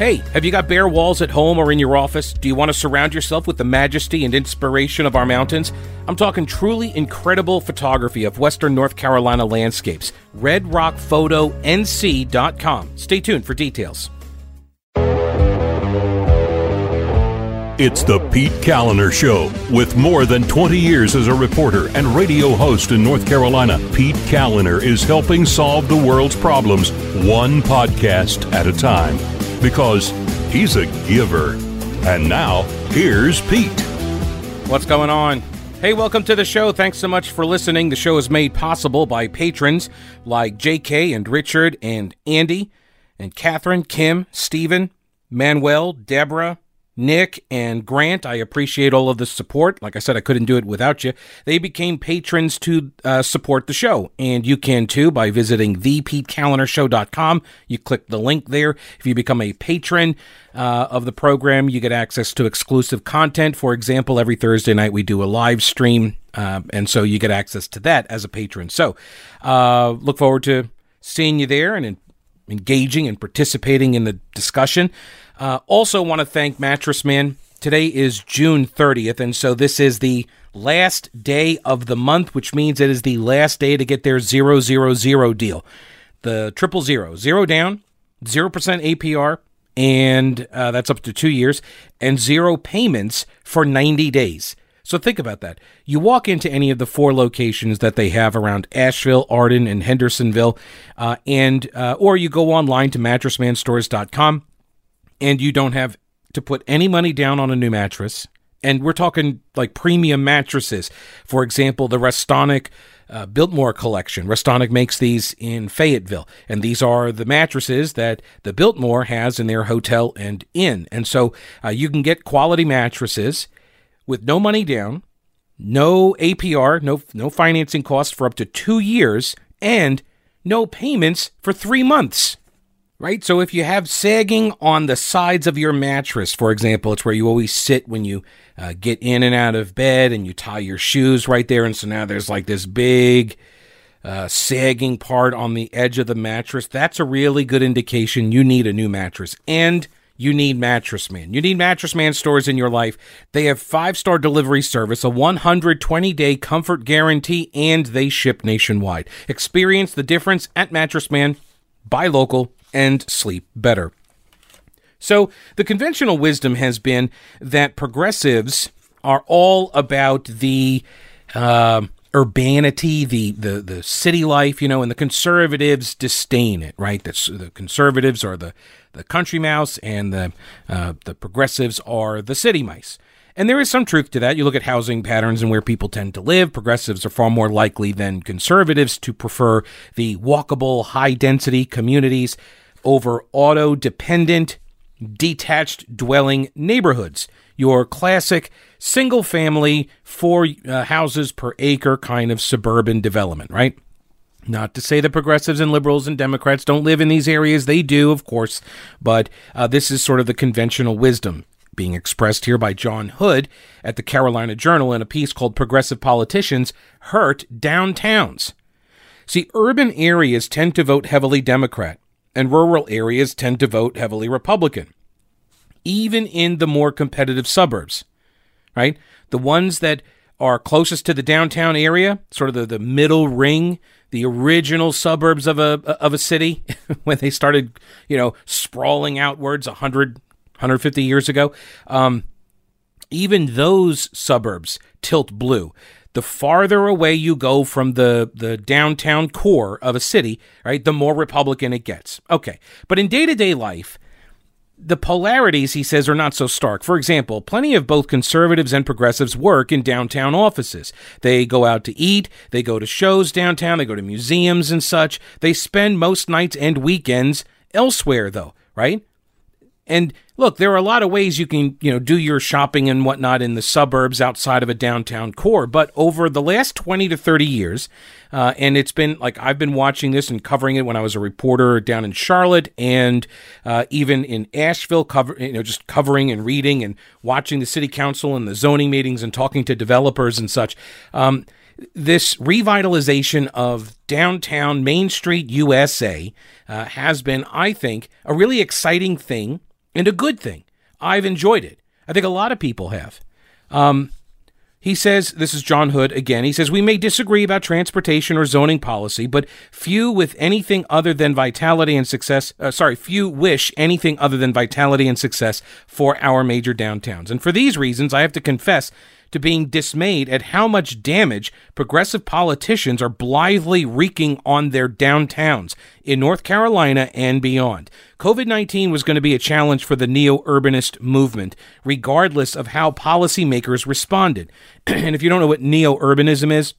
Hey, have you got bare walls at home or in your office? Do you want to surround yourself with the majesty and inspiration of our mountains? I'm talking truly incredible photography of Western North Carolina landscapes. RedRockPhotoNC.com. Stay tuned for details. It's the Pete Kaliner Show. With more than 20 years as a reporter and radio host in North Carolina, Pete Kaliner is helping solve the world's problems one podcast at a time because he's a giver. And now, here's Pete. What's going on? Hey, welcome to the show. Thanks so much for listening. The show is made possible by patrons like JK and Richard and Andy and Catherine, Kim, Stephen, Manuel, Deborah, Nick and Grant, I appreciate all of the support. Like I said, I couldn't do it without you. They became patrons to uh, support the show, and you can too by visiting thepetekalinershow.com. You click the link there. If you become a patron uh, of the program, you get access to exclusive content. For example, every Thursday night we do a live stream, uh, and so you get access to that as a patron. So uh, look forward to seeing you there and engaging and participating in the discussion. Uh, also, want to thank Mattress Man. Today is June 30th, and so this is the last day of the month, which means it is the last day to get their 000 deal. The triple zero, zero down, 0% APR, and uh, that's up to two years, and zero payments for 90 days. So think about that. You walk into any of the four locations that they have around Asheville, Arden, and Hendersonville, uh, and uh, or you go online to mattressmanstores.com and you don't have to put any money down on a new mattress. And we're talking like premium mattresses. For example, the Restonic uh, Biltmore collection. Restonic makes these in Fayetteville, and these are the mattresses that the Biltmore has in their hotel and inn. And so uh, you can get quality mattresses with no money down, no APR, no no financing costs for up to two years, and no payments for three months right? So if you have sagging on the sides of your mattress, for example, it's where you always sit when you uh, get in and out of bed and you tie your shoes right there. And so now there's like this big uh, sagging part on the edge of the mattress. That's a really good indication you need a new mattress. And you need Mattress Man. You need Mattress Man stores in your life. They have five star delivery service, a 120 day comfort guarantee, and they ship nationwide. Experience the difference at Mattress Man. Buy local and sleep better. So, the conventional wisdom has been that progressives are all about the uh, urbanity, the, the the city life, you know, and the conservatives disdain it, right? The, the conservatives are the, the country mouse, and the uh, the progressives are the city mice. And there is some truth to that. You look at housing patterns and where people tend to live. Progressives are far more likely than conservatives to prefer the walkable, high density communities over auto dependent, detached dwelling neighborhoods. Your classic single family, four uh, houses per acre kind of suburban development, right? Not to say that progressives and liberals and Democrats don't live in these areas. They do, of course, but uh, this is sort of the conventional wisdom being expressed here by John Hood at the Carolina Journal in a piece called Progressive Politicians Hurt Downtowns. See, urban areas tend to vote heavily Democrat and rural areas tend to vote heavily Republican, even in the more competitive suburbs, right? The ones that are closest to the downtown area, sort of the, the middle ring, the original suburbs of a of a city when they started, you know, sprawling outwards 100 150 years ago. Um, even those suburbs tilt blue the farther away you go from the, the downtown core of a city, right, the more Republican it gets. Okay. But in day to day life, the polarities, he says, are not so stark. For example, plenty of both conservatives and progressives work in downtown offices. They go out to eat, they go to shows downtown, they go to museums and such. They spend most nights and weekends elsewhere, though, right? And look, there are a lot of ways you can, you know, do your shopping and whatnot in the suburbs outside of a downtown core. But over the last 20 to 30 years, uh, and it's been like I've been watching this and covering it when I was a reporter down in Charlotte and uh, even in Asheville, cover, you know, just covering and reading and watching the city council and the zoning meetings and talking to developers and such. Um, this revitalization of downtown Main Street USA uh, has been, I think, a really exciting thing and a good thing. I've enjoyed it. I think a lot of people have. Um, he says, this is John Hood again. He says, We may disagree about transportation or zoning policy, but few with anything other than vitality and success, uh, sorry, few wish anything other than vitality and success for our major downtowns. And for these reasons, I have to confess to being dismayed at how much damage progressive politicians are blithely wreaking on their downtowns in North Carolina and beyond. COVID 19 was going to be a challenge for the neo urbanist movement, regardless of how policymakers responded. and if you don't know what neo urbanism is,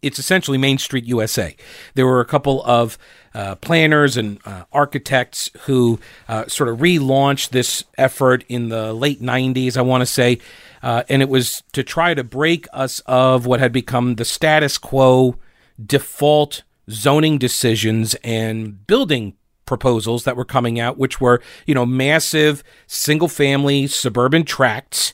it's essentially Main Street USA. There were a couple of uh, planners and uh, architects who uh, sort of relaunched this effort in the late 90s, I want to say. Uh, and it was to try to break us of what had become the status quo default zoning decisions and building proposals that were coming out, which were, you know, massive single family suburban tracts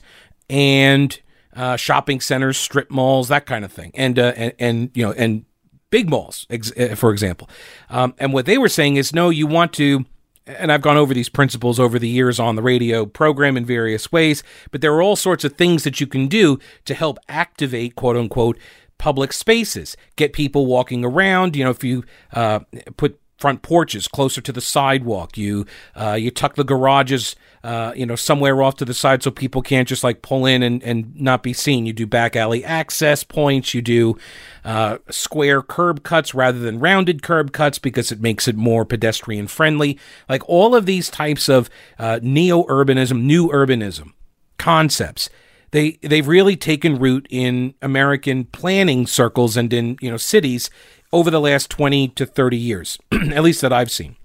and uh, shopping centers, strip malls, that kind of thing, and uh, and, and you know and big malls, ex- uh, for example. Um, and what they were saying is, no, you want to. And I've gone over these principles over the years on the radio program in various ways, but there are all sorts of things that you can do to help activate, quote unquote, public spaces. Get people walking around. You know, if you uh, put front porches closer to the sidewalk. You uh, you tuck the garages, uh, you know, somewhere off to the side so people can't just like pull in and, and not be seen. You do back alley access points. You do uh, square curb cuts rather than rounded curb cuts because it makes it more pedestrian friendly. Like all of these types of uh, neo urbanism, new urbanism concepts. They, they've really taken root in American planning circles and in you know cities over the last 20 to 30 years, at least that I've seen.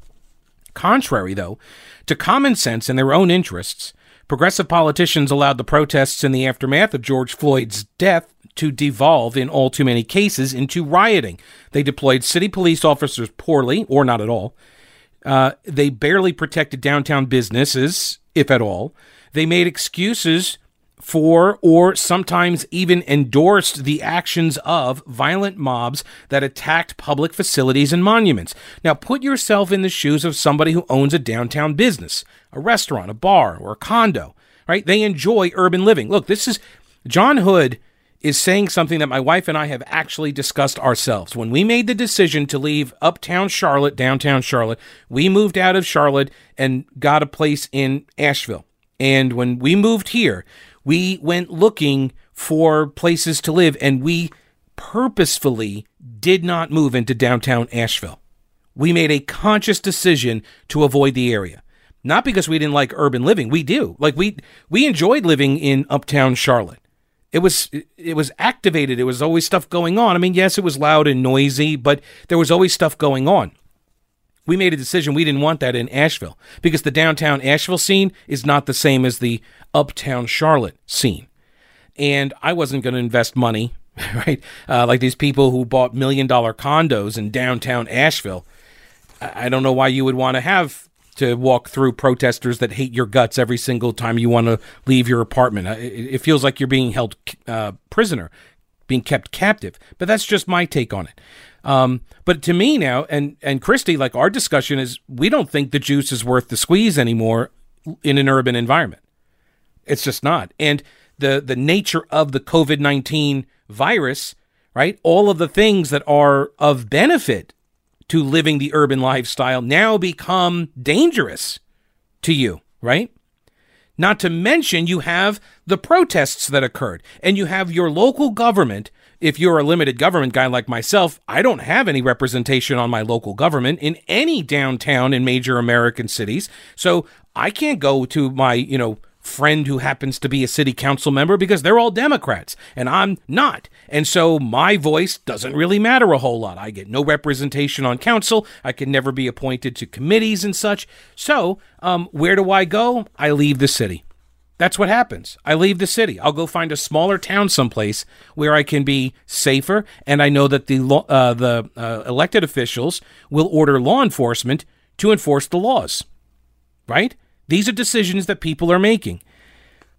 Contrary, though, to common sense and their own interests, progressive politicians allowed the protests in the aftermath of George Floyd's death to devolve in all too many cases into rioting. They deployed city police officers poorly, or not at all. Uh, they barely protected downtown businesses, if at all. They made excuses for or sometimes even endorsed the actions of violent mobs that attacked public facilities and monuments. Now, put yourself in the shoes of somebody who owns a downtown business, a restaurant, a bar, or a condo, right? They enjoy urban living. Look, this is John Hood is saying something that my wife and I have actually discussed ourselves. When we made the decision to leave uptown Charlotte, downtown Charlotte, we moved out of Charlotte and got a place in Asheville. And when we moved here, we went looking for places to live and we purposefully did not move into downtown Asheville. We made a conscious decision to avoid the area. Not because we didn't like urban living. We do. Like we we enjoyed living in uptown Charlotte. It was it was activated. It was always stuff going on. I mean, yes, it was loud and noisy, but there was always stuff going on. We made a decision we didn't want that in Asheville because the downtown Asheville scene is not the same as the uptown Charlotte scene. And I wasn't going to invest money, right? Uh, like these people who bought million dollar condos in downtown Asheville. I don't know why you would want to have to walk through protesters that hate your guts every single time you want to leave your apartment. Uh, it, feels like you're being held uh, prisoner, being kept captive. But that's just my take on it. Um, but to me now, and and Christy, like our discussion is, we don't think the juice is worth the squeeze anymore in an urban environment. It's just not. And the the nature of the COVID nineteen virus, right? All of the things that are of benefit to living the urban lifestyle now become dangerous to you, right? Not to mention, you have the protests that occurred, and you have your local government. If you're a limited government guy like myself, I don't have any representation on my local government in any downtown in major American cities. So I can't go to my, you know, friend who happens to be a city council member because they're all Democrats and I'm not. And so my voice doesn't really matter a whole lot. I get no representation on council. I can never be appointed to committees and such. So, um, where do I go? I leave the city. That's what happens. I leave the city. I'll go find a smaller town someplace where I can be safer, and I know that the uh, the uh, elected officials will order law enforcement to enforce the laws. Right? These are decisions that people are making.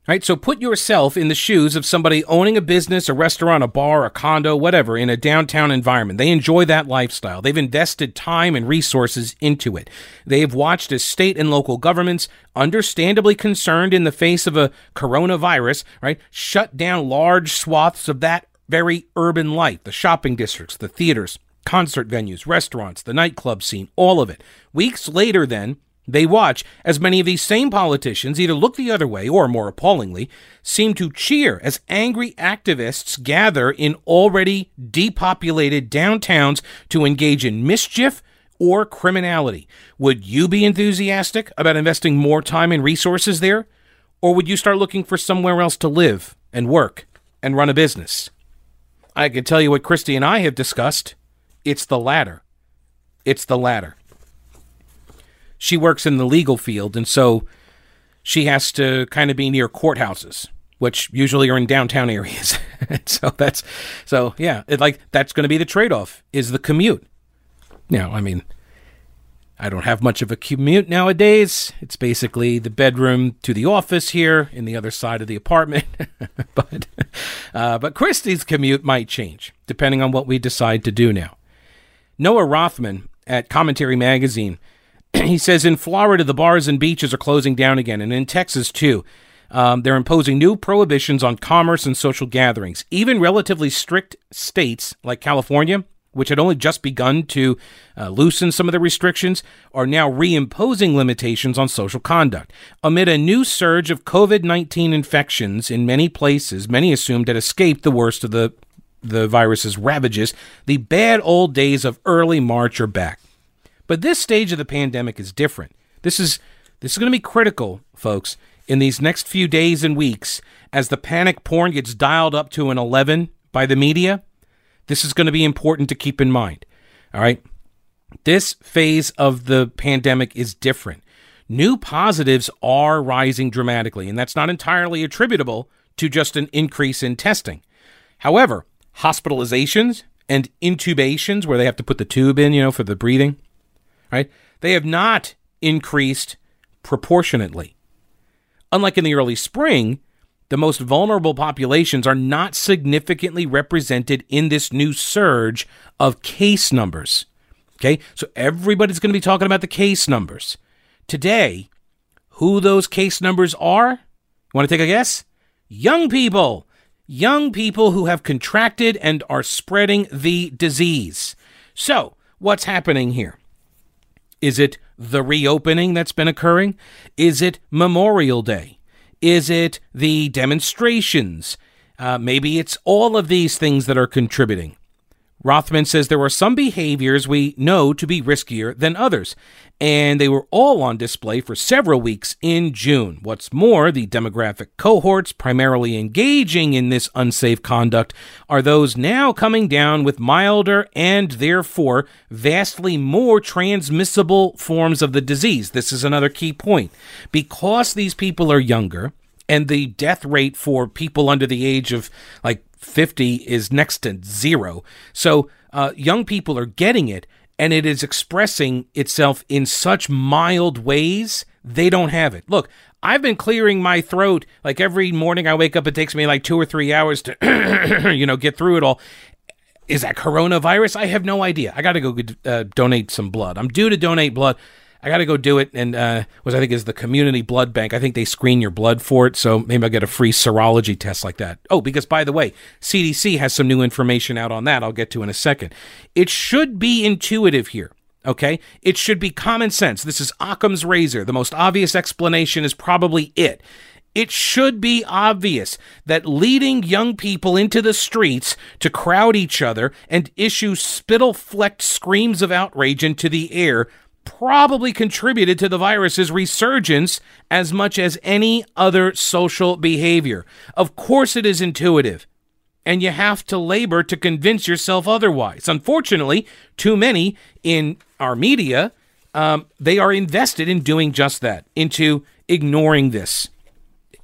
Right? So put yourself in the shoes of somebody owning a business, a restaurant, a bar, a condo, whatever, in a downtown environment. They enjoy that lifestyle. They've invested time and resources into it. They've watched as state and local governments, understandably concerned in the face of a coronavirus, right, shut down large swaths of that very urban life, the shopping districts, the theaters, concert venues, restaurants, the nightclub scene, all of it. Weeks later, then, they watch as many of these same politicians either look the other way or, more appallingly, seem to cheer as angry activists gather in already depopulated downtowns to engage in mischief or criminality. Would you be enthusiastic about investing more time and resources there? Or would you start looking for somewhere else to live and work and run a business? I can tell you what Christy and I have discussed. It's the latter. It's the latter she works in the legal field, and so she has to kind of be near courthouses, which usually are in downtown areas. so that's so yeah, it like that's going to be the trade-off is the commute. Now, I mean, I don't have much of a commute nowadays. It's basically the bedroom to the office here in the other side of the apartment. but uh, but Christy's commute might change depending on what we decide to do now. Noah Rothman at Commentary Magazine he says in Florida, the bars and beaches are closing down again, and in Texas, too. Um, they're imposing new prohibitions on commerce and social gatherings. Even relatively strict states like California, which had only just begun to uh, loosen some of the restrictions, are now reimposing limitations on social conduct. Amid a new surge of COVID 19 infections in many places, many assumed had escaped the worst of the, the virus's ravages. The bad old days of early March are back. But this stage of the pandemic is different. This is this is going to be critical, folks, in these next few days and weeks as the panic porn gets dialed up to an 11 by the media. This is going to be important to keep in mind. All right? This phase of the pandemic is different. New positives are rising dramatically, and that's not entirely attributable to just an increase in testing. However, hospitalizations and intubations, where they have to put the tube in, you know, for the breathing, right? They have not increased proportionately. Unlike in the early spring, the most vulnerable populations are not significantly represented in this new surge of case numbers. Okay, so everybody's going to be talking about the case numbers. Today, who those case numbers are? You want to take a guess? Young people. Young people who have contracted and are spreading the disease. So, what's happening here? Is it the reopening that's been occurring? Is it Memorial Day? Is it the demonstrations? Uh, maybe it's all of these things that are contributing. Rothman says there are some behaviors we know to be riskier than others, and they were all on display for several weeks in June. What's more, the demographic cohorts primarily engaging in this unsafe conduct are those now coming down with milder and therefore vastly more transmissible forms of the disease. This is another key point. Because these people are younger, and the death rate for people under the age of like 50 is next to zero. So uh, young people are getting it, and it is expressing itself in such mild ways they don't have it. Look, I've been clearing my throat like every morning I wake up. It takes me like two or three hours to, you know, get through it all. Is that coronavirus? I have no idea. I got to go uh, donate some blood. I'm due to donate blood. I got to go do it. And uh, I think is the community blood bank. I think they screen your blood for it, so maybe I'll get a free serology test like that. Oh, because by the way, CDC has some new information out on that. I'll get to in a second. It should be intuitive here. Okay, it should be common sense. This is Occam's razor. The most obvious explanation is probably it. It should be obvious that leading young people into the streets to crowd each other and issue spittle flecked screams of outrage into the air probably contributed to the virus's resurgence as much as any other social behavior. Of course, it is intuitive, and you have to labor to convince yourself otherwise. Unfortunately, too many in our media, um, they are invested in doing just that, into ignoring this.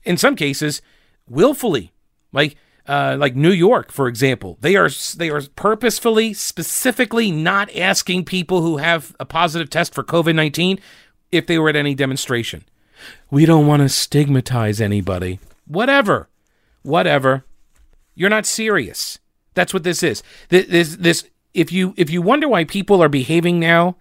In some cases, willfully. Like, uh, like New York, for example, they are they are purposefully, specifically not asking people who have a positive test for COVID nineteen if they were at any demonstration. We don't want to stigmatize anybody. Whatever. Whatever. You're not serious. That's what this is. This this if you if you wonder why people are behaving now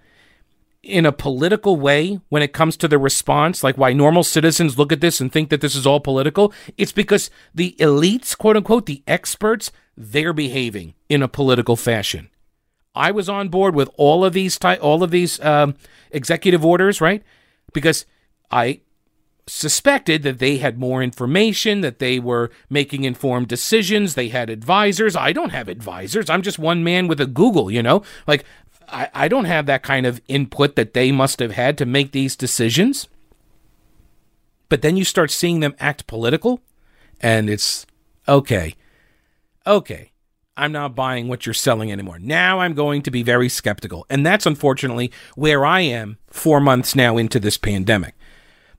in a political way when it comes to the response, like why normal citizens look at this and think that this is all political, it's because the elites, quote unquote, the experts, they're behaving in a political fashion. I was on board with all of these ty- all of these um, executive orders, right? Because I suspected that they had more information, that they were making informed decisions, they had advisors. I don't have advisors. I'm just one man with a Google, you know? Like I, I don't have that kind of input that they must have had to make these decisions. But then you start seeing them act political, and it's okay. Okay. I'm not buying what you're selling anymore. Now I'm going to be very skeptical. And that's unfortunately where I am four months now into this pandemic.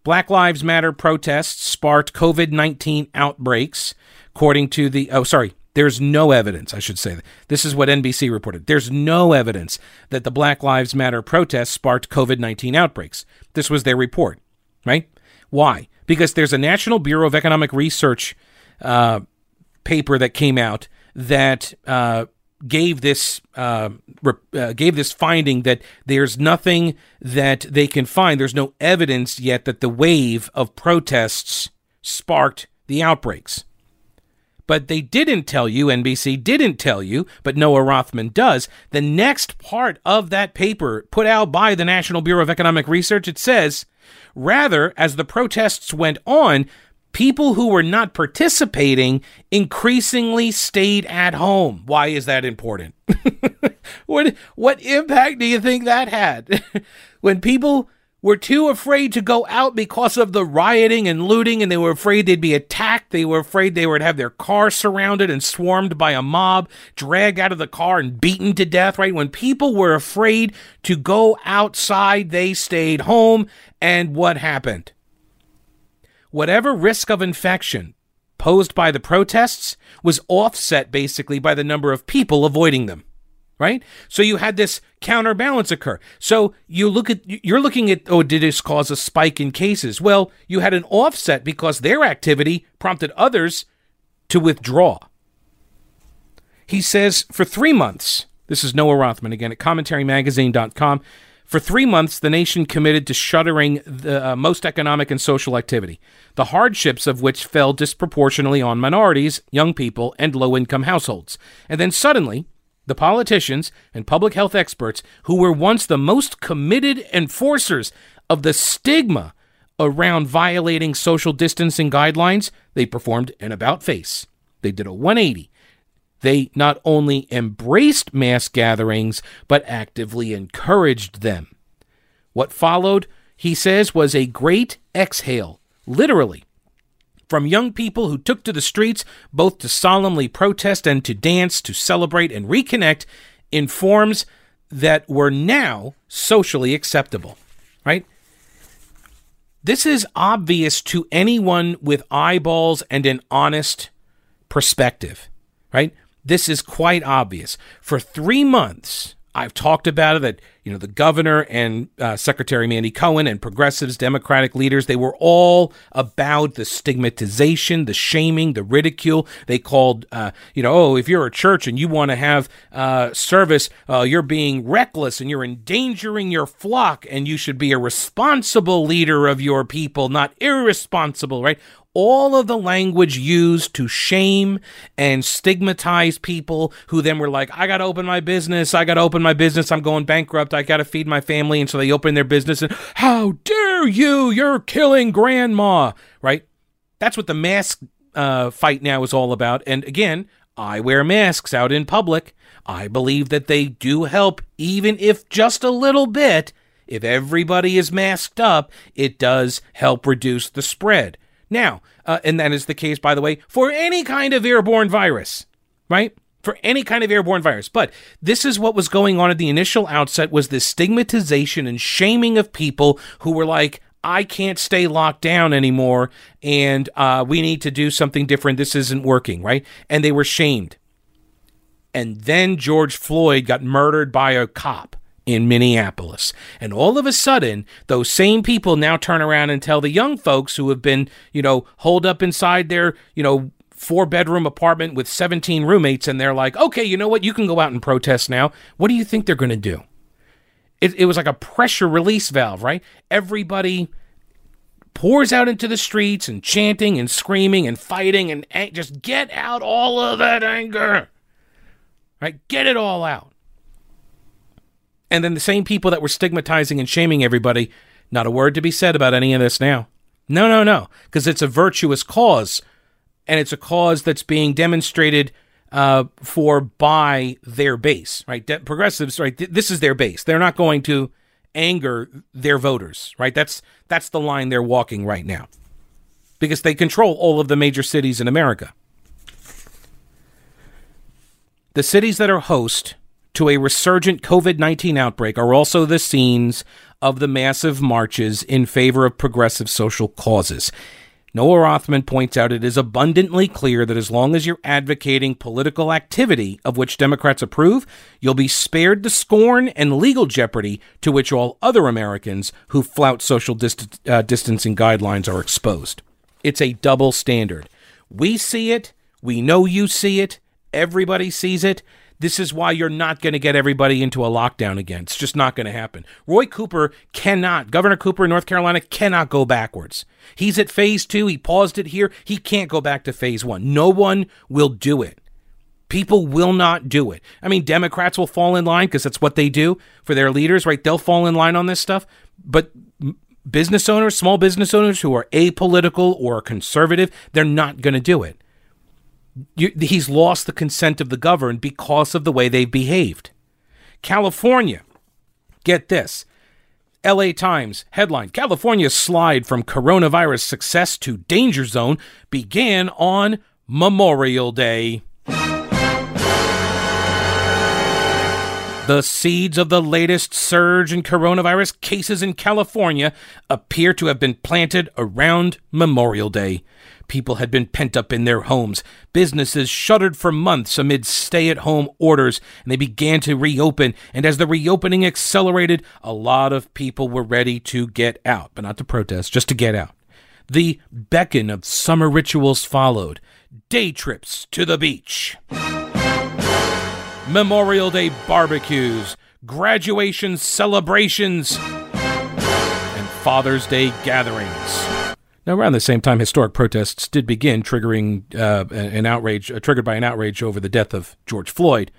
Black Lives Matter protests sparked COVID 19 outbreaks, according to the, oh, sorry, there's no evidence, I should say. This is what NBC reported. There's no evidence that the Black Lives Matter protests sparked COVID 19 outbreaks. This was their report, right? Why? Because there's a National Bureau of Economic Research uh, paper that came out that uh, gave this uh, uh, gave this finding that there's nothing that they can find. There's no evidence yet that the wave of protests sparked the outbreaks. But they didn't tell you, NBC didn't tell you, but Noah Rothman does. The next part of that paper put out by the National Bureau of Economic Research, it says, rather, as the protests went on, people who were not participating increasingly stayed at home. Why is that important? what what impact do you think that had? when people were too afraid to go out because of the rioting and looting, and they were afraid they'd be attacked. They were afraid they would have their car surrounded and swarmed by a mob, dragged out of the car and beaten to death, right? When people were afraid to go outside, they stayed home. And what happened? Whatever risk of infection posed by the protests was offset basically by the number of people avoiding them right? So you had this counterbalance occur. So you look at you're looking at oh did this cause a spike in cases? Well, you had an offset because their activity prompted others to withdraw. He says for 3 months, this is Noah Rothman again at commentarymagazine.com. For three months, the nation committed to shuttering the uh, most economic and social activity, the hardships of which fell disproportionately on minorities, young people, and low income households. And then suddenly, the politicians and public health experts who were once the most committed enforcers of the stigma around violating social distancing guidelines, they performed an about face. They did a 180. They not only embraced mass gatherings, but actively encouraged them. What followed, he says, was a great exhale, literally, from young people who took to the streets both to solemnly protest and to dance, to celebrate and reconnect in forms that were now socially acceptable, right? This is obvious to anyone with eyeballs and an honest perspective, right? This is quite obvious. For three months, I've talked about it that you know the governor and uh, Secretary Mandy Cohen and progressives, Democratic leaders, they were all about the stigmatization, the shaming, the ridicule. They called uh, you know, oh, if you're a church and you want to have uh, service, uh, you're being reckless and you're endangering your flock, and you should be a responsible leader of your people, not irresponsible, right? All of the language used to shame and stigmatize people who then were like, I got to open my business. I got to open my business. I'm going bankrupt. I got to feed my family. And so they open their business and, how dare you? You're killing grandma, right? That's what the mask uh, fight now is all about. And again, I wear masks out in public. I believe that they do help, even if just a little bit. If everybody is masked up, it does help reduce the spread. Now, uh, and that is the case, by the way, for any kind of airborne virus, right? For any kind of airborne virus. But this is what was going on at the initial outset was this stigmatization and shaming of people who were like, I can't stay locked down anymore, and uh, we need to do something different. This isn't working, right? And they were shamed. And then George Floyd got murdered by a cop in Minneapolis. And all of a sudden, those same people now turn around and tell the young folks who have been, you know, holed up inside their, you know, four bedroom apartment with 17 roommates, and they're like, okay, you know what? You can go out and protest now. What do you think they're going to do? It, it was like a pressure release valve, right? Everybody pours out into the streets and chanting and screaming and fighting and, and just get out all of that anger. Right? Get it all out. And then the same people that were stigmatizing and shaming everybody, not a word to be said about any of this now. No, no, no, because it's a virtuous cause, and it's a cause that's being demonstrated uh, for by their base, right? De- progressives, right? Th- this is their base. They're not going to anger their voters, right? That's that's the line they're walking right now, because they control all of the major cities in America. The cities that are host to a resurgent COVID 19 outbreak are also the scenes of the massive marches in favor of progressive social causes. Noah Rothman points out it is abundantly clear that as long as you're advocating political activity of which Democrats approve, you'll be spared the scorn and legal jeopardy to which all other Americans who flout social dist- uh, distancing guidelines are exposed. It's a double standard. We see it, we know you see it, everybody sees it. This is why you're not going to get everybody into a lockdown again. It's just not going to happen. Roy Cooper cannot, Governor Cooper in North Carolina cannot go backwards. He's at phase two. He paused it here. He can't go back to phase one. No one will do it. People will not do it. I mean, Democrats will fall in line because that's what they do for their leaders, right? They'll fall in line on this stuff. But business owners, small business owners who are apolitical or conservative, they're not going to do it you, he's lost the consent of the governed because of the way they've behaved. California, get this. LA Times headline California's slide from coronavirus success to danger zone began on Memorial Day. The seeds of the latest surge in coronavirus cases in California appear to have been planted around Memorial Day. People had been pent up in their homes. Businesses shuttered for months amid stay at home orders, and they began to reopen. And as the reopening accelerated, a lot of people were ready to get out, but not to protest, just to get out. The beckon of summer rituals followed day trips to the beach, Memorial Day barbecues, graduation celebrations, and Father's Day gatherings. Now, around the same time, historic protests did begin, triggering uh, an outrage, uh, triggered by an outrage over the death of George Floyd.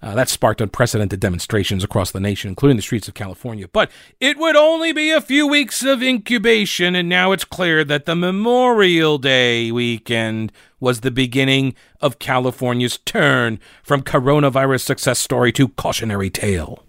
Uh, that sparked unprecedented demonstrations across the nation, including the streets of California. But it would only be a few weeks of incubation, and now it's clear that the Memorial Day weekend was the beginning of California's turn from coronavirus success story to cautionary tale.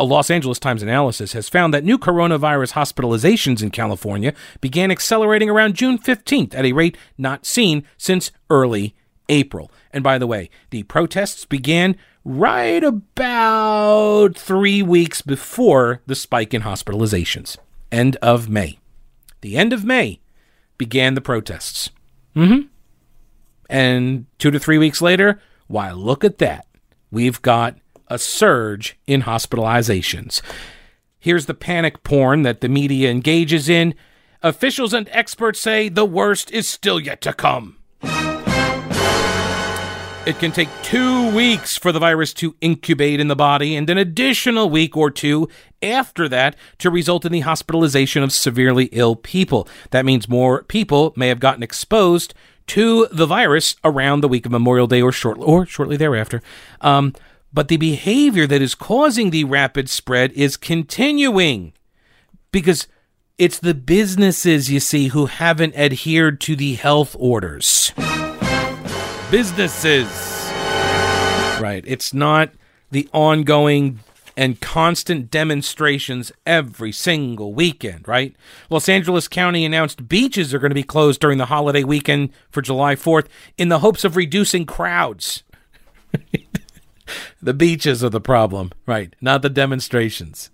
A Los Angeles Times analysis has found that new coronavirus hospitalizations in California began accelerating around June 15th at a rate not seen since early April. And by the way, the protests began right about three weeks before the spike in hospitalizations. End of May. The end of May began the protests. Mm-hmm. And two to three weeks later, why, look at that. We've got a surge in hospitalizations. Here's the panic porn that the media engages in. Officials and experts say the worst is still yet to come. It can take two weeks for the virus to incubate in the body, and an additional week or two after that to result in the hospitalization of severely ill people. That means more people may have gotten exposed to the virus around the week of Memorial Day or shortly or shortly thereafter. Um, but the behavior that is causing the rapid spread is continuing because it's the businesses, you see, who haven't adhered to the health orders. Businesses. Right. It's not the ongoing and constant demonstrations every single weekend, right? Los Angeles County announced beaches are going to be closed during the holiday weekend for July 4th in the hopes of reducing crowds. the beaches are the problem, right? Not the demonstrations.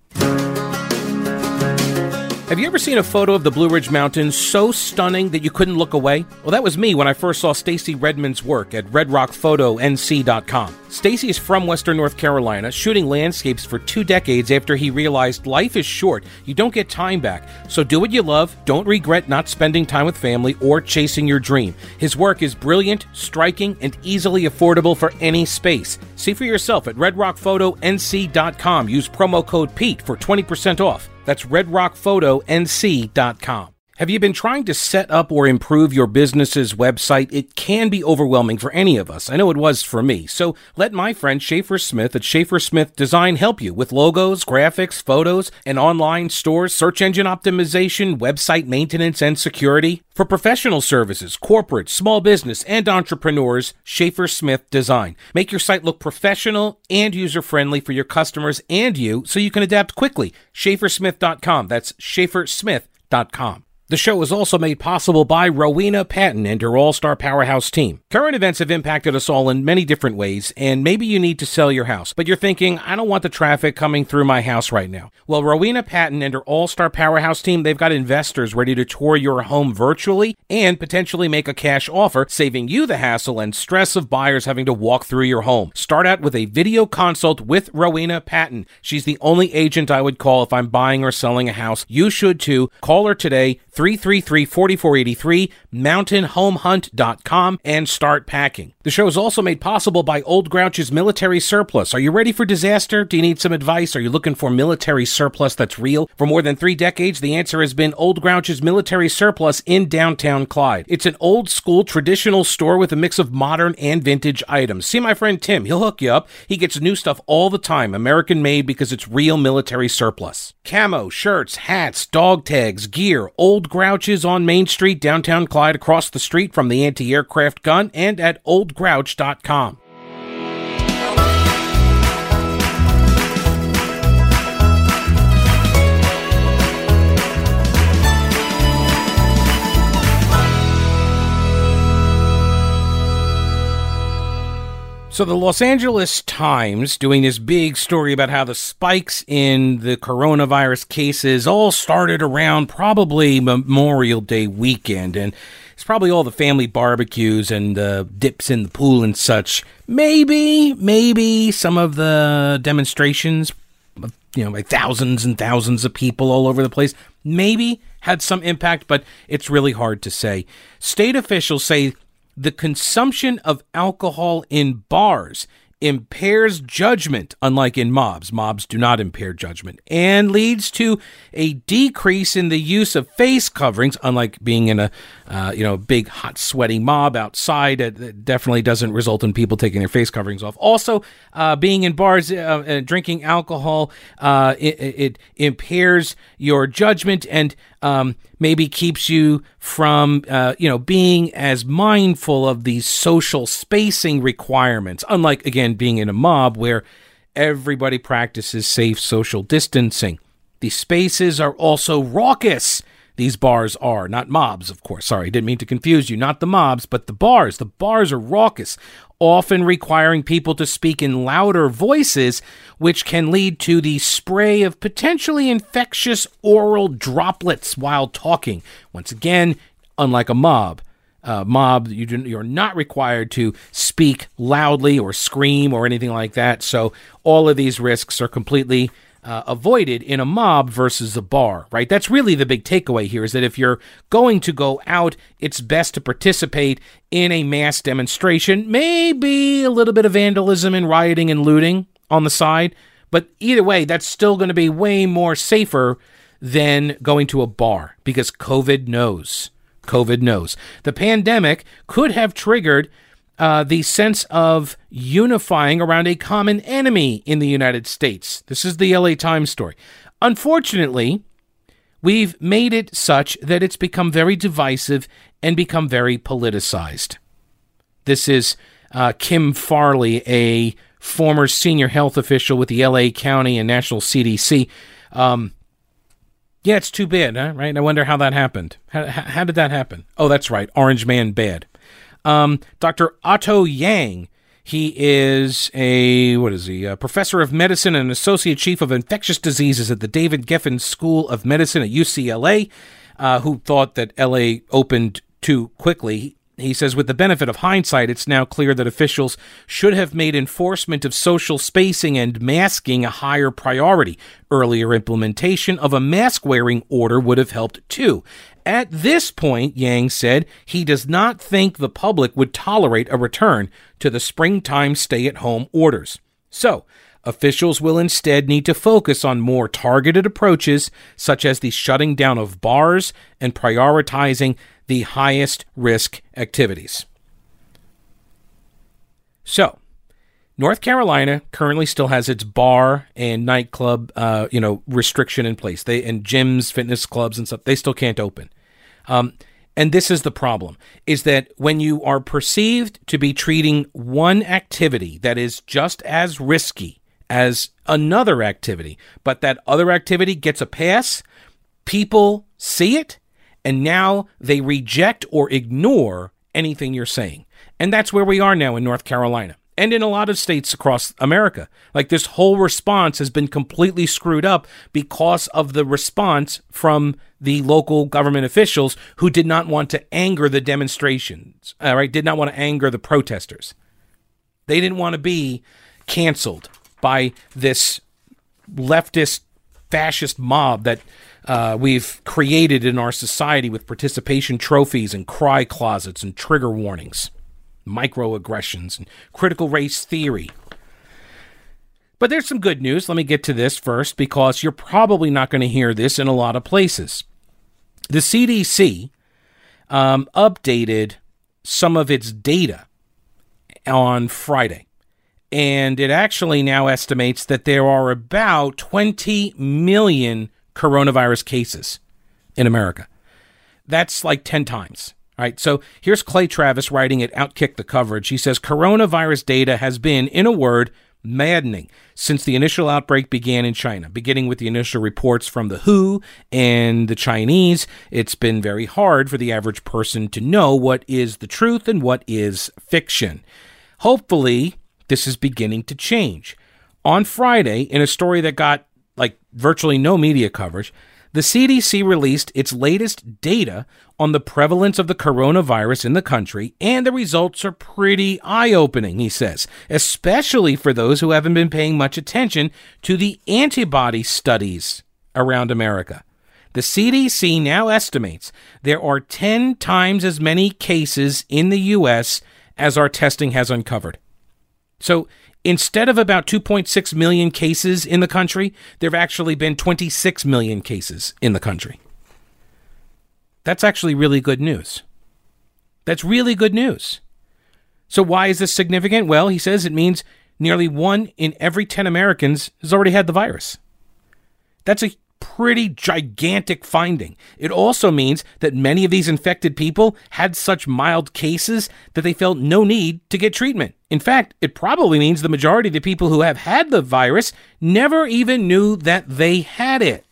Have you ever seen a photo of the Blue Ridge Mountains so stunning that you couldn't look away? Well, that was me when I first saw Stacy Redmond's work at redrockphotonc.com. Stacy is from Western North Carolina, shooting landscapes for two decades after he realized life is short. You don't get time back. So do what you love. Don't regret not spending time with family or chasing your dream. His work is brilliant, striking, and easily affordable for any space. See for yourself at redrockphotonc.com. Use promo code PETE for 20% off. That's redrockphotonc.com. Have you been trying to set up or improve your business's website? It can be overwhelming for any of us. I know it was for me. So let my friend Schaefer Smith at Schaefer Smith Design help you with logos, graphics, photos, and online stores, search engine optimization, website maintenance, and security. For professional services, corporate, small business, and entrepreneurs, Schaefer Smith Design. Make your site look professional and user friendly for your customers and you so you can adapt quickly. SchaeferSmith.com. That's SchaeferSmith.com. The show is also made possible by Rowena Patton and her All Star Powerhouse team. Current events have impacted us all in many different ways, and maybe you need to sell your house, but you're thinking, I don't want the traffic coming through my house right now. Well, Rowena Patton and her All Star Powerhouse team, they've got investors ready to tour your home virtually and potentially make a cash offer, saving you the hassle and stress of buyers having to walk through your home. Start out with a video consult with Rowena Patton. She's the only agent I would call if I'm buying or selling a house. You should too. Call her today. 333 4483, mountainhomehunt.com, and start packing. The show is also made possible by Old Grouch's Military Surplus. Are you ready for disaster? Do you need some advice? Are you looking for military surplus that's real? For more than three decades, the answer has been Old Grouch's Military Surplus in downtown Clyde. It's an old school traditional store with a mix of modern and vintage items. See my friend Tim, he'll hook you up. He gets new stuff all the time, American made because it's real military surplus. Camo, shirts, hats, dog tags, gear, old Grouches on Main Street, downtown Clyde, across the street from the anti aircraft gun, and at oldgrouch.com. So, the Los Angeles Times doing this big story about how the spikes in the coronavirus cases all started around probably Memorial Day weekend. And it's probably all the family barbecues and uh, dips in the pool and such. Maybe, maybe some of the demonstrations, you know, like thousands and thousands of people all over the place, maybe had some impact, but it's really hard to say. State officials say the consumption of alcohol in bars impairs judgment, unlike in mobs. Mobs do not impair judgment, and leads to a decrease in the use of face coverings, unlike being in a uh, you know big hot sweaty mob outside. It, definitely doesn't result in people taking their face coverings off. Also, uh, being in bars, uh, drinking alcohol, uh, it, it, impairs your judgment and um, maybe keeps you from, uh, you know, being as mindful of these social spacing requirements. Unlike, again, being in a mob where everybody practices safe social distancing. The spaces are also raucous. These bars are, not mobs, of course. Sorry, didn't mean to confuse you. Not the mobs, but the bars. The bars are raucous often requiring people to speak in louder voices, which can lead to the spray of potentially infectious oral droplets while talking. Once again, unlike a mob, uh, mob, you do, you're not required to speak loudly or scream or anything like that. So all of these risks are completely uh, avoided in a mob versus a bar, right? That's really the big takeaway here is that if you're going to go out, it's best to participate in a mass demonstration, maybe a little bit of vandalism and rioting and looting on the side, but either way, that's still going to be way more safer than going to a bar because COVID knows. COVID knows. The pandemic could have triggered uh, the sense of unifying around a common enemy in the United States. This is the LA Times story. Unfortunately, we've made it such that it's become very divisive and become very politicized. This is uh, Kim Farley, a former senior health official with the LA County and National CDC. Um, yeah, it's too bad, huh? right? I wonder how that happened. How, how did that happen? Oh, that's right. Orange Man bad. Um, Dr. Otto Yang, He is a, what is he, a professor of medicine and associate chief of infectious diseases at the David Geffen School of Medicine at UCLA, uh, who thought that LA opened too quickly. He says, with the benefit of hindsight, it's now clear that officials should have made enforcement of social spacing and masking a higher priority. Earlier implementation of a mask wearing order would have helped too. At this point, Yang said he does not think the public would tolerate a return to the springtime stay at home orders. So, officials will instead need to focus on more targeted approaches, such as the shutting down of bars and prioritizing the highest risk activities. So, North Carolina currently still has its bar and nightclub, uh, you know, restriction in place. They and gyms, fitness clubs, and stuff. They still can't open. Um, and this is the problem is that when you are perceived to be treating one activity that is just as risky as another activity, but that other activity gets a pass, people see it and now they reject or ignore anything you're saying. And that's where we are now in North Carolina and in a lot of states across America. Like this whole response has been completely screwed up because of the response from the local government officials who did not want to anger the demonstrations, all right, did not want to anger the protesters. They didn't want to be canceled by this leftist fascist mob that uh, we've created in our society with participation trophies and cry closets and trigger warnings microaggressions and critical race theory. But there's some good news. Let me get to this first because you're probably not going to hear this in a lot of places. The CDC um, updated some of its data on Friday. And it actually now estimates that there are about 20 million coronavirus cases in America. That's like 10 times. All right, so here's Clay Travis writing at Outkick the Coverage. He says coronavirus data has been, in a word, maddening since the initial outbreak began in China. Beginning with the initial reports from the WHO and the Chinese, it's been very hard for the average person to know what is the truth and what is fiction. Hopefully, this is beginning to change. On Friday, in a story that got like virtually no media coverage, the CDC released its latest data on the prevalence of the coronavirus in the country, and the results are pretty eye opening, he says, especially for those who haven't been paying much attention to the antibody studies around America. The CDC now estimates there are 10 times as many cases in the U.S. as our testing has uncovered. So Instead of about 2.6 million cases in the country, there have actually been 26 million cases in the country. That's actually really good news. That's really good news. So, why is this significant? Well, he says it means nearly one in every 10 Americans has already had the virus. That's a pretty gigantic finding. It also means that many of these infected people had such mild cases that they felt no need to get treatment. In fact, it probably means the majority of the people who have had the virus never even knew that they had it.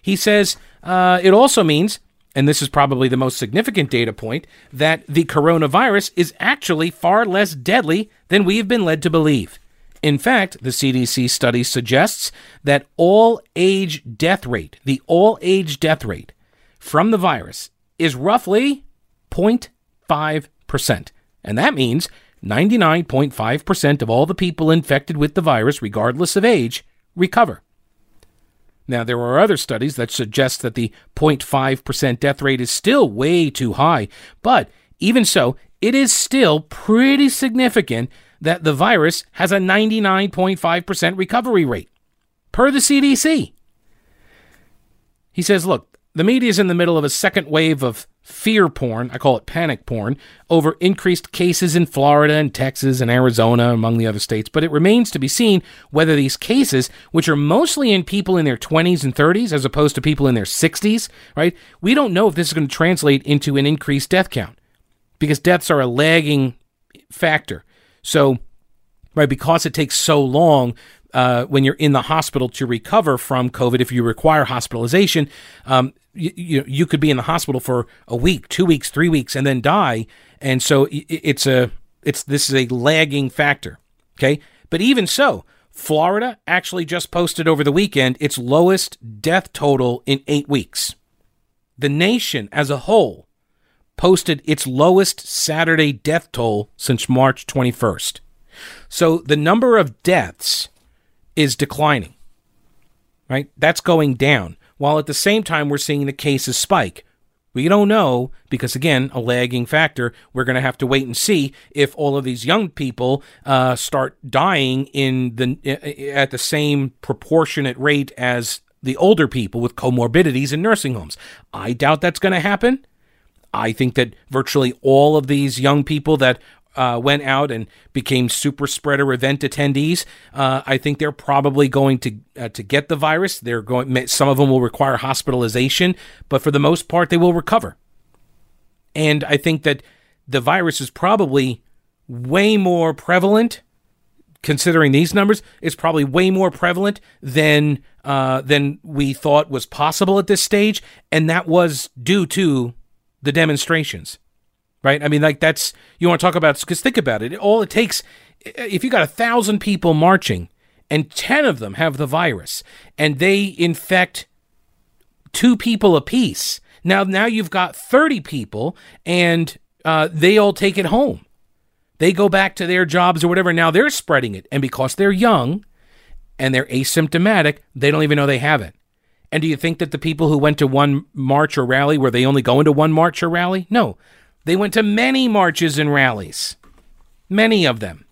He says uh, it also means, and this is probably the most significant data point, that the coronavirus is actually far less deadly than we have been led to believe. In fact, the CDC study suggests that all age death rate, the all age death rate from the virus is roughly 0.5%. And that means 99.5% of all the people infected with the virus, regardless of age, recover. Now, there are other studies that suggest that the 0.5% death rate is still way too high, but even so, it is still pretty significant that the virus has a 99.5% recovery rate per the CDC. He says, look, the media is in the middle of a second wave of fear porn, I call it panic porn, over increased cases in Florida and Texas and Arizona, among the other states. But it remains to be seen whether these cases, which are mostly in people in their 20s and 30s as opposed to people in their 60s, right? We don't know if this is going to translate into an increased death count because deaths are a lagging factor. So, right, because it takes so long uh, when you're in the hospital to recover from COVID, if you require hospitalization, um, you, you, you could be in the hospital for a week, two weeks, three weeks, and then die. And so it's a It's this is a lagging factor. Okay, but even so, Florida actually just posted over the weekend its lowest death total in eight weeks. The nation as a whole posted its lowest Saturday death toll since March 21st. So the number of deaths is declining, right? That's going down, while at the same time we're seeing the cases spike. We don't know because, again, a lagging factor. We're going to have to wait and see if all of these young people uh, start dying in the at the same proportionate rate as the older people with comorbidities in nursing homes. I doubt that's going to happen. I think that virtually all of these young people that uh, went out and became super spreader event attendees. Uh, I think they're probably going to uh, to get the virus. They're going. Some of them will require hospitalization, but for the most part, they will recover. And I think that the virus is probably way more prevalent, considering these numbers. It's probably way more prevalent than uh, than we thought was possible at this stage, and that was due to the demonstrations right? I mean, like that's you want to talk about because think about it. All it takes if you got a thousand people marching and ten of them have the virus and they infect two people apiece. Now, now you've got thirty people and uh, they all take it home. They go back to their jobs or whatever. Now they're spreading it, and because they're young and they're asymptomatic, they don't even know they have it. And do you think that the people who went to one march or rally were they only going to one march or rally? No, they went to many marches and rallies, many of them.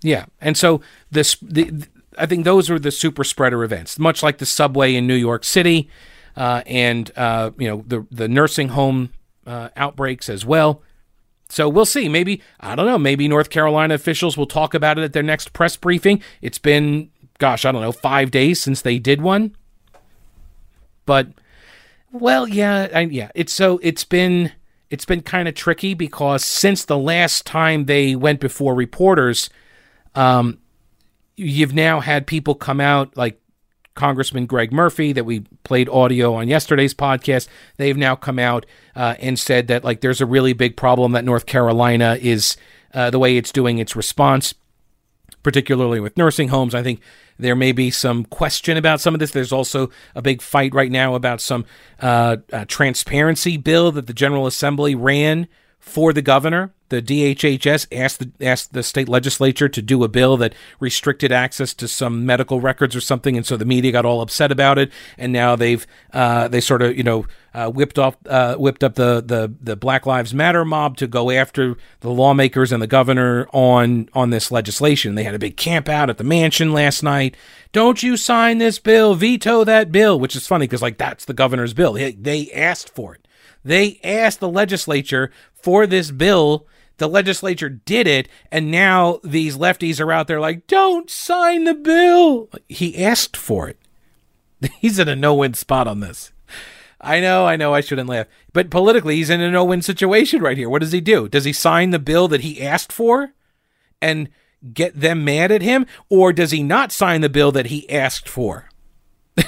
Yeah, and so this, the, I think those are the super spreader events, much like the subway in New York City, uh, and uh, you know the the nursing home uh, outbreaks as well. So we'll see. Maybe I don't know. Maybe North Carolina officials will talk about it at their next press briefing. It's been, gosh, I don't know, five days since they did one. But well, yeah, I, yeah. It's so it's been it's been kind of tricky because since the last time they went before reporters, um, you've now had people come out like Congressman Greg Murphy that we played audio on yesterday's podcast. They've now come out uh, and said that like there's a really big problem that North Carolina is uh, the way it's doing its response, particularly with nursing homes. I think there may be some question about some of this. There's also a big fight right now about some uh, transparency bill that the General Assembly ran for the governor. The DHHS asked the, asked the state legislature to do a bill that restricted access to some medical records or something, and so the media got all upset about it. And now they've uh, they sort of you know uh, whipped off uh, whipped up the, the the Black Lives Matter mob to go after the lawmakers and the governor on on this legislation. They had a big camp out at the mansion last night. Don't you sign this bill? Veto that bill, which is funny because like that's the governor's bill. They, they asked for it. They asked the legislature for this bill. The legislature did it, and now these lefties are out there like, don't sign the bill. He asked for it. He's in a no win spot on this. I know, I know, I shouldn't laugh. But politically, he's in a no win situation right here. What does he do? Does he sign the bill that he asked for and get them mad at him? Or does he not sign the bill that he asked for?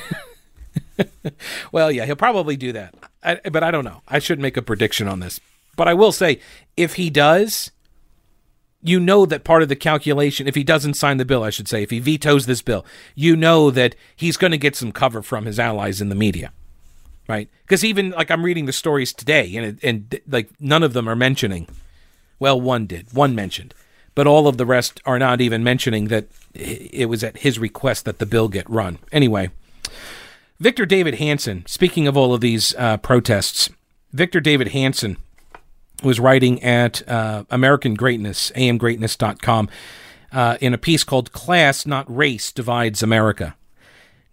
well, yeah, he'll probably do that. I, but I don't know. I shouldn't make a prediction on this. But I will say, if he does, you know that part of the calculation, if he doesn't sign the bill, I should say, if he vetoes this bill, you know that he's going to get some cover from his allies in the media, right? Because even like I'm reading the stories today, and and like none of them are mentioning. Well, one did, one mentioned, but all of the rest are not even mentioning that it was at his request that the bill get run. Anyway, Victor Davis Hanson. Speaking of all of these uh, protests, Victor Davis Hanson was writing at uh, American Greatness, amgreatness.com, uh, in a piece called Class, Not Race Divides America.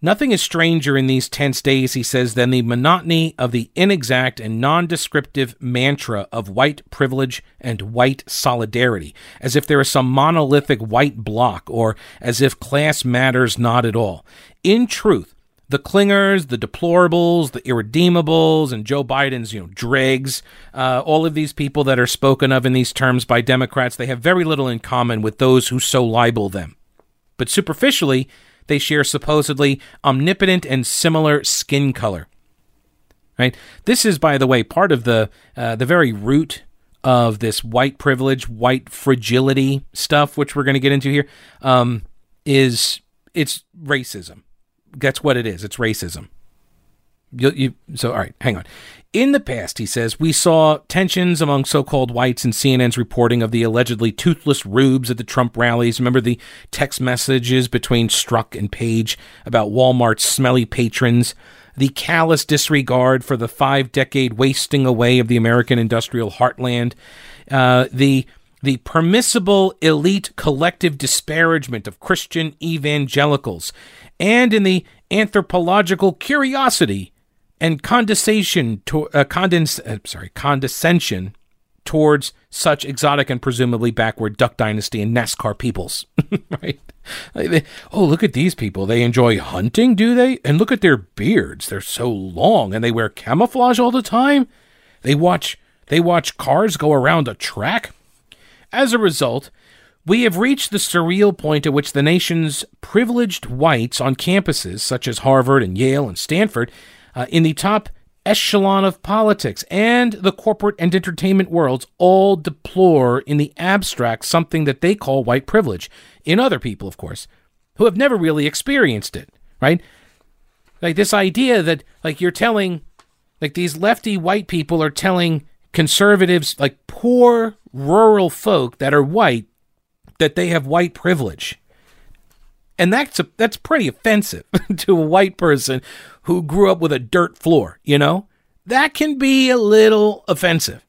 Nothing is stranger in these tense days, he says, than the monotony of the inexact and non-descriptive mantra of white privilege and white solidarity, as if there is some monolithic white block, or as if class matters not at all. In truth, the clingers, the deplorables, the irredeemables, and Joe Biden's, you know, dregs, uh, all of these people that are spoken of in these terms by Democrats, they have very little in common with those who so libel them. But superficially, they share supposedly omnipotent and similar skin color. Right? This is, by the way, part of the uh, the very root of this white privilege, white fragility stuff, which we're going to get into here, um, is it's racism. That's what it is. It's racism. You, you, so, all right, hang on. In the past, he says, we saw tensions among so called whites in CNN's reporting of the allegedly toothless rubes at the Trump rallies. Remember the text messages between Strzok and Page about Walmart's smelly patrons? The callous disregard for the five decade wasting away of the American industrial heartland? Uh, the the permissible elite collective disparagement of Christian evangelicals, and in the anthropological curiosity and condescension to uh, condens- uh, sorry condescension towards such exotic and presumably backward Duck Dynasty and NASCAR peoples, right? Oh, look at these people. They enjoy hunting, do they? And look at their beards. They're so long and they wear camouflage all the time. They watch they watch cars go around a track. As a result, we have reached the surreal point at which the nation's privileged whites on campuses such as Harvard and Yale and Stanford uh, in the top echelon of politics and the corporate and entertainment worlds all deplore in the abstract something that they call white privilege in other people, of course, who have never really experienced it, right? Like this idea that, like, you're telling, like, these lefty white people are telling conservatives, like, poor rural folk that are white, that they have white privilege. And that's a, that's pretty offensive to a white person who grew up with a dirt floor, you know? That can be a little offensive.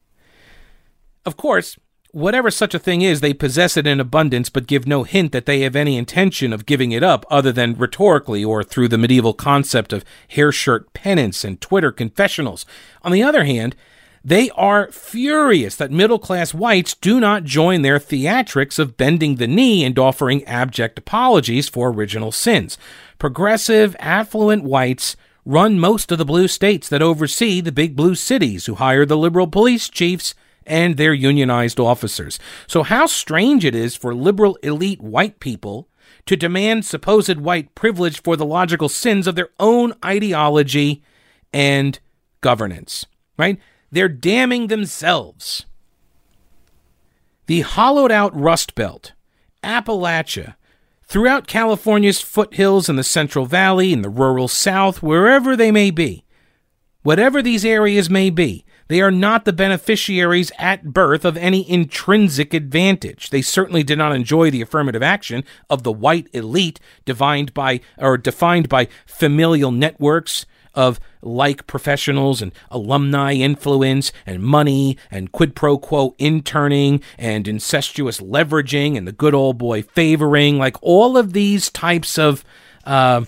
Of course, whatever such a thing is, they possess it in abundance, but give no hint that they have any intention of giving it up other than rhetorically or through the medieval concept of hair shirt penance and Twitter confessionals. On the other hand, they are furious that middle class whites do not join their theatrics of bending the knee and offering abject apologies for original sins. Progressive, affluent whites run most of the blue states that oversee the big blue cities who hire the liberal police chiefs and their unionized officers. So, how strange it is for liberal elite white people to demand supposed white privilege for the logical sins of their own ideology and governance, right? They're damning themselves. The hollowed out Rust Belt, Appalachia, throughout California's foothills and the Central Valley and the rural South, wherever they may be, whatever these areas may be, they are not the beneficiaries at birth of any intrinsic advantage. They certainly did not enjoy the affirmative action of the white elite defined by or defined by familial networks of like professionals and alumni influence and money and quid pro quo interning and incestuous leveraging and the good old boy favoring, like all of these types of uh,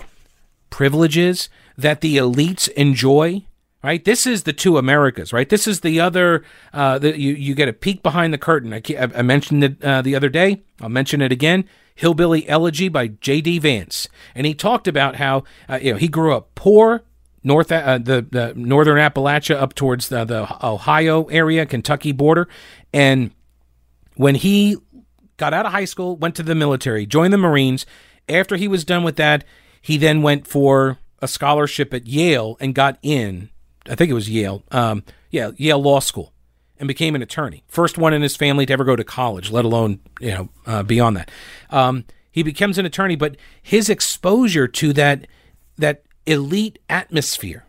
privileges that the elites enjoy. Right, this is the two Americas. Right, this is the other. Uh, the, you you get a peek behind the curtain. I, I mentioned it uh, the other day. I'll mention it again. Hillbilly Elegy by J.D. Vance, and he talked about how uh, you know he grew up poor, north uh, the, the northern Appalachia up towards the, the Ohio area, Kentucky border, and when he got out of high school, went to the military, joined the Marines. After he was done with that, he then went for a scholarship at Yale and got in. I think it was Yale. Um, yeah, Yale Law School, and became an attorney. First one in his family to ever go to college, let alone you know uh, beyond that. Um, he becomes an attorney, but his exposure to that that elite atmosphere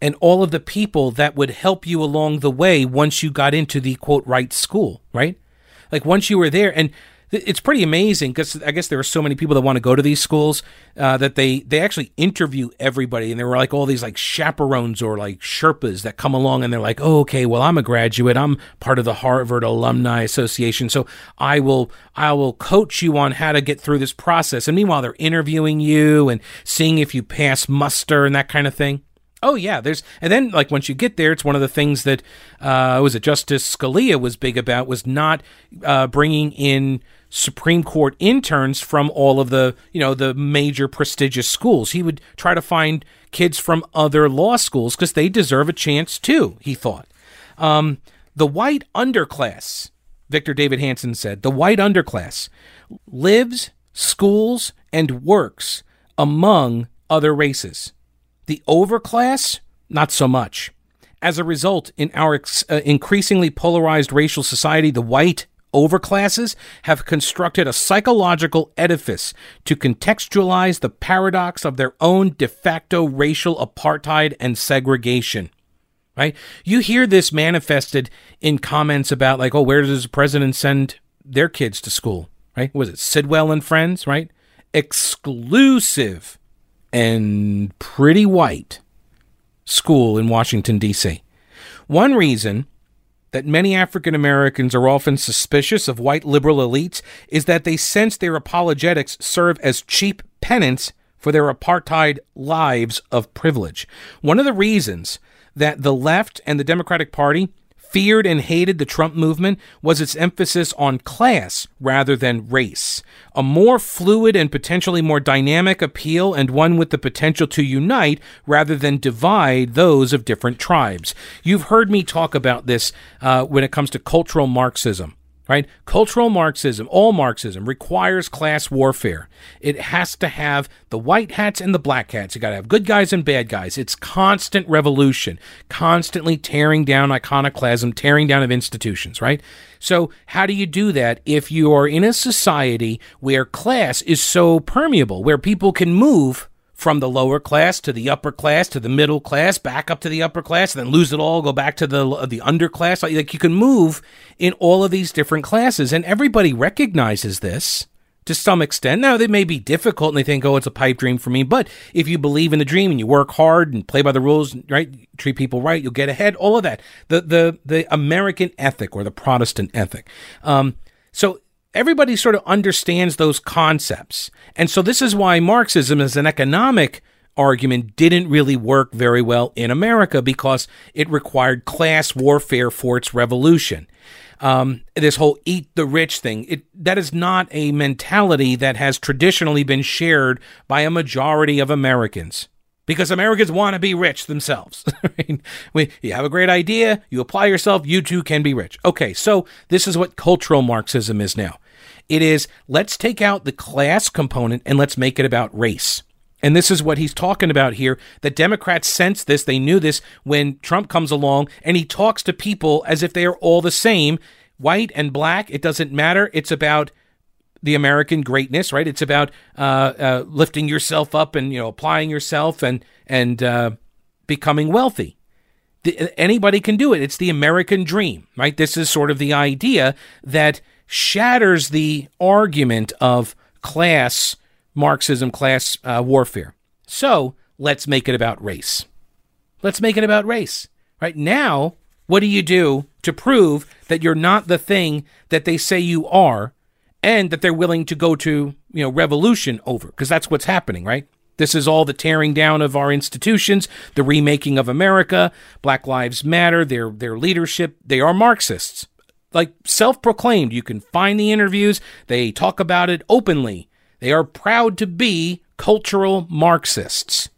and all of the people that would help you along the way once you got into the quote right school, right? Like once you were there, and it's pretty amazing because I guess there are so many people that want to go to these schools uh, that they they actually interview everybody, and there were like all these like chaperones or like Sherpas that come along, and they're like, oh, okay, well, I'm a graduate, I'm part of the Harvard Alumni Association, so I will I will coach you on how to get through this process. And meanwhile, they're interviewing you and seeing if you pass muster and that kind of thing. Oh yeah, there's and then like once you get there, it's one of the things that uh, was it Justice Scalia was big about was not uh, bringing in Supreme Court interns from all of the, you know, the major prestigious schools. He would try to find kids from other law schools because they deserve a chance too, he thought. Um, the white underclass, Victor Davis Hanson said, the white underclass lives, schools, and works among other races. The overclass, not so much. As a result, in our ex- uh, increasingly polarized racial society, the white overclasses have constructed a psychological edifice to contextualize the paradox of their own de facto racial apartheid and segregation. Right? You hear this manifested in comments about like, oh, where does the president send their kids to school? Right? Was it Sidwell and Friends? Right? Exclusive and pretty white school in Washington D.C. One reason that many African Americans are often suspicious of white liberal elites is that they sense their apologetics serve as cheap penance for their apartheid lives of privilege. One of the reasons that the left and the Democratic Party feared and hated the Trump movement was its emphasis on class rather than race. A more fluid and potentially more dynamic appeal, and one with the potential to unite rather than divide those of different tribes. You've heard me talk about this uh, when it comes to cultural Marxism right? Cultural Marxism, all Marxism, requires class warfare. It has to have the white hats and the black hats. You got to have good guys and bad guys. It's constant revolution, constantly tearing down iconoclasm, tearing down of institutions, right? So, how do you do that if you are in a society where class is so permeable, where people can move from the lower class to the upper class to the middle class, back up to the upper class, and then lose it all, go back to the the underclass. Like, like you can move in all of these different classes, and everybody recognizes this to some extent. Now, they may be difficult, and they think, "Oh, it's a pipe dream for me." But if you believe in the dream and you work hard and play by the rules, right, treat people right, you'll get ahead. All of that, the the the American ethic or the Protestant ethic. Um, so everybody sort of understands those concepts. And so this is why Marxism as an economic argument didn't really work very well in America because it required class warfare for its revolution. Um, this whole eat the rich thing, it, that is not a mentality that has traditionally been shared by a majority of Americans because Americans want to be rich themselves. you have a great idea, you apply yourself, you too can be rich. Okay, so this is what cultural Marxism is now. It is let's take out the class component and let's make it about race. And this is what he's talking about here. The Democrats sense this. They knew this when Trump comes along and he talks to people as if they are all the same, white and black. It doesn't matter. It's about the American greatness, right? It's about uh, uh, lifting yourself up and you know applying yourself and and uh, becoming wealthy. The, anybody can do it. It's the American dream, right? This is sort of the idea that shatters the argument of class Marxism, class uh, warfare. So let's make it about race. Let's make it about race. Right now, what do you do to prove that you're not the thing that they say you are? And that they're willing to go to, you know, revolution over, because that's what's happening, right? This is all the tearing down of our institutions, the remaking of America, Black Lives Matter, their their leadership. They are Marxists. Like self-proclaimed. You can find the interviews. They talk about it openly. They are proud to be cultural Marxists.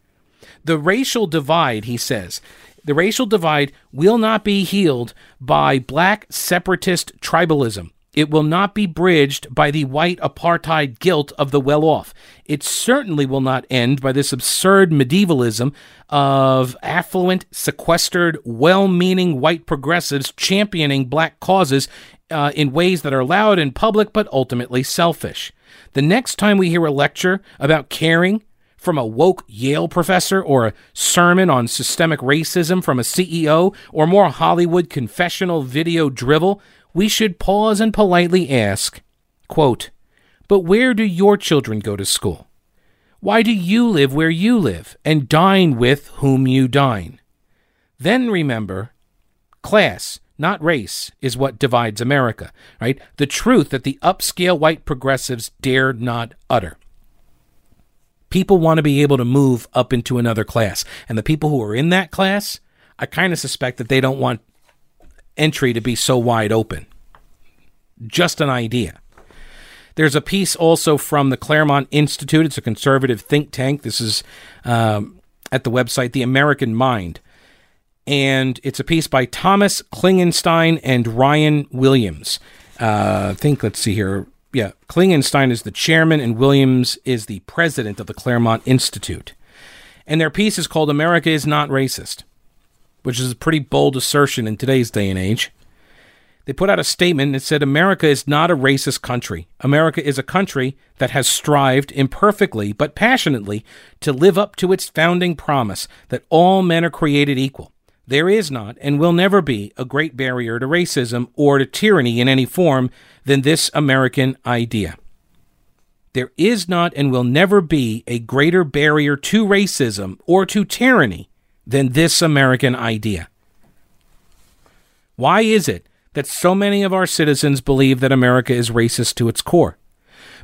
The racial divide, he says, the racial divide will not be healed by black separatist tribalism. It will not be bridged by the white apartheid guilt of the well off. It certainly will not end by this absurd medievalism of affluent, sequestered, well meaning white progressives championing black causes uh, in ways that are loud and public but ultimately selfish. The next time we hear a lecture about caring from a woke Yale professor or a sermon on systemic racism from a CEO or more Hollywood confessional video drivel, we should pause and politely ask, quote, But where do your children go to school? Why do you live where you live and dine with whom you dine? Then remember, class, not race, is what divides America, right? The truth that the upscale white progressives dare not utter. People want to be able to move up into another class. And the people who are in that class, I kind of suspect that they don't want entry to be so wide open. Just an idea. There's a piece also from the Claremont Institute. It's a conservative think tank. This is um, at the website The American Mind. And it's a piece by Thomas Klingenstein and Ryan Williams. Uh, I think, let's see here. Yeah, Klingenstein is the chairman and Williams is the president of the Claremont Institute. And their piece is called America is Not Racist. Which is a pretty bold assertion in today's day and age. They put out a statement that said America is not a racist country. America is a country that has strived imperfectly but passionately to live up to its founding promise that all men are created equal. There is not and will never be a great barrier to racism or to tyranny in any form than this American idea. There is not and will never be a greater barrier to racism or to tyranny than this American idea. Why is it that so many of our citizens believe that America is racist to its core?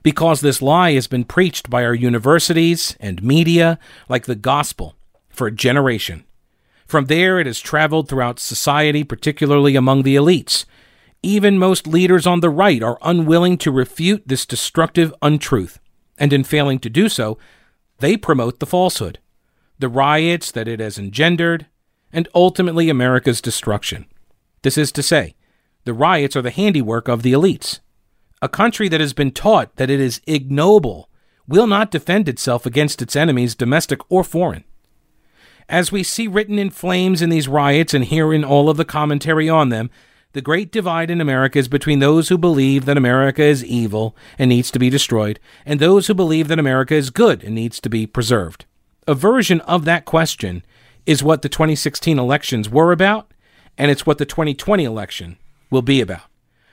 Because this lie has been preached by our universities and media like the gospel for a generation. From there, it has traveled throughout society, particularly among the elites. Even most leaders on the right are unwilling to refute this destructive untruth, and in failing to do so, they promote the falsehood, the riots that it has engendered, and ultimately America's destruction. This is to say, the riots are the handiwork of the elites. A country that has been taught that it is ignoble will not defend itself against its enemies, domestic or foreign. As we see written in flames in these riots and hear in all of the commentary on them, the great divide in America is between those who believe that America is evil and needs to be destroyed, and those who believe that America is good and needs to be preserved. A version of that question is what the 2016 elections were about, and it's what the 2020 election will be about.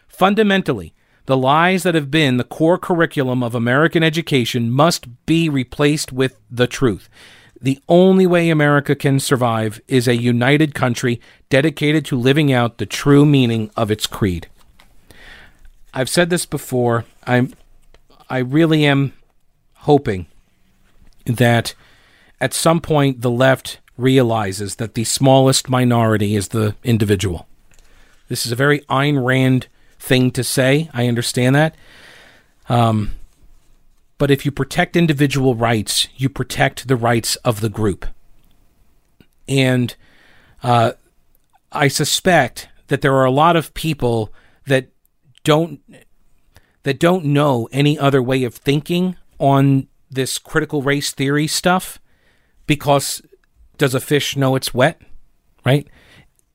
Fundamentally, the lies that have been the core curriculum of American education must be replaced with the truth. The only way America can survive is a united country dedicated to living out the true meaning of its creed. I've said this before. I'm I really am hoping that at some point the left realizes that the smallest minority is the individual. This is a very Ayn Rand thing to say. I understand that. Um, but if you protect individual rights, you protect the rights of the group. And uh, I suspect that there are a lot of people that don't that don't know any other way of thinking on this critical race theory stuff because does a fish know it's wet right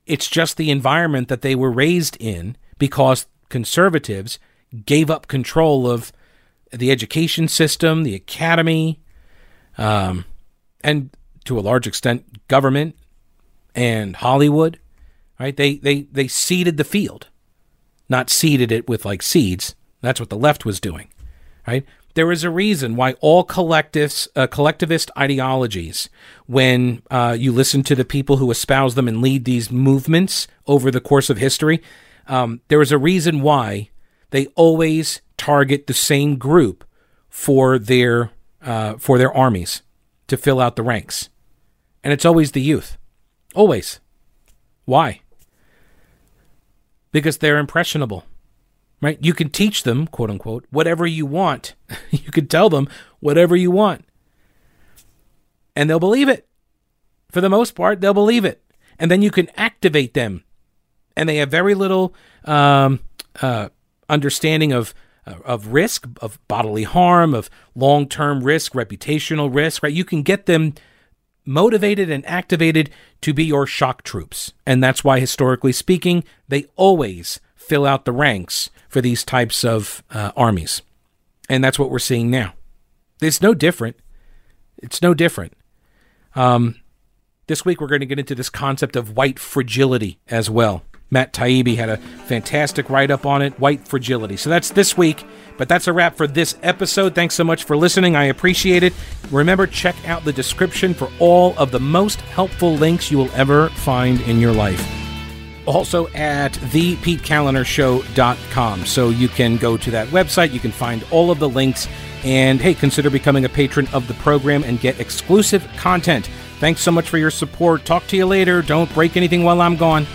it's just the environment that they were raised in because conservatives gave up control of the education system, the academy, um, and to a large extent, government and Hollywood. Right? They they they ceded the field, not seeded it with like seeds. That's what the left was doing. Right? There is a reason why all collectivists, uh, collectivist ideologies, when uh, you listen to the people who espouse them and lead these movements over the course of history, um, there is a reason why they always target the same group for their uh, for their armies to fill out the ranks, and it's always the youth, always. Why? Because they're impressionable right? You can teach them, quote unquote, whatever you want. you can tell them whatever you want. And they'll believe it. For the most part, they'll believe it. And then you can activate them. And they have very little um, uh, understanding of, uh, of risk, of bodily harm, of long term risk, reputational risk, right? You can get them motivated and activated to be your shock troops. And that's why, historically speaking, they always fill out the ranks for these types of uh, armies. And that's what we're seeing now. It's no different. It's no different. Um, this week, we're going to get into this concept of white fragility as well. Matt Taibbi had a fantastic write up on it, white fragility. So that's this week, but that's a wrap for this episode. Thanks so much for listening. I appreciate it. Remember, check out the description for all of the most helpful links you will ever find in your life also at thepetekalinershow.com. So you can go to that website, you can find all of the links, and hey, consider becoming a patron of the program and get exclusive content. Thanks so much for your support. Talk to you later. Don't break anything while I'm gone.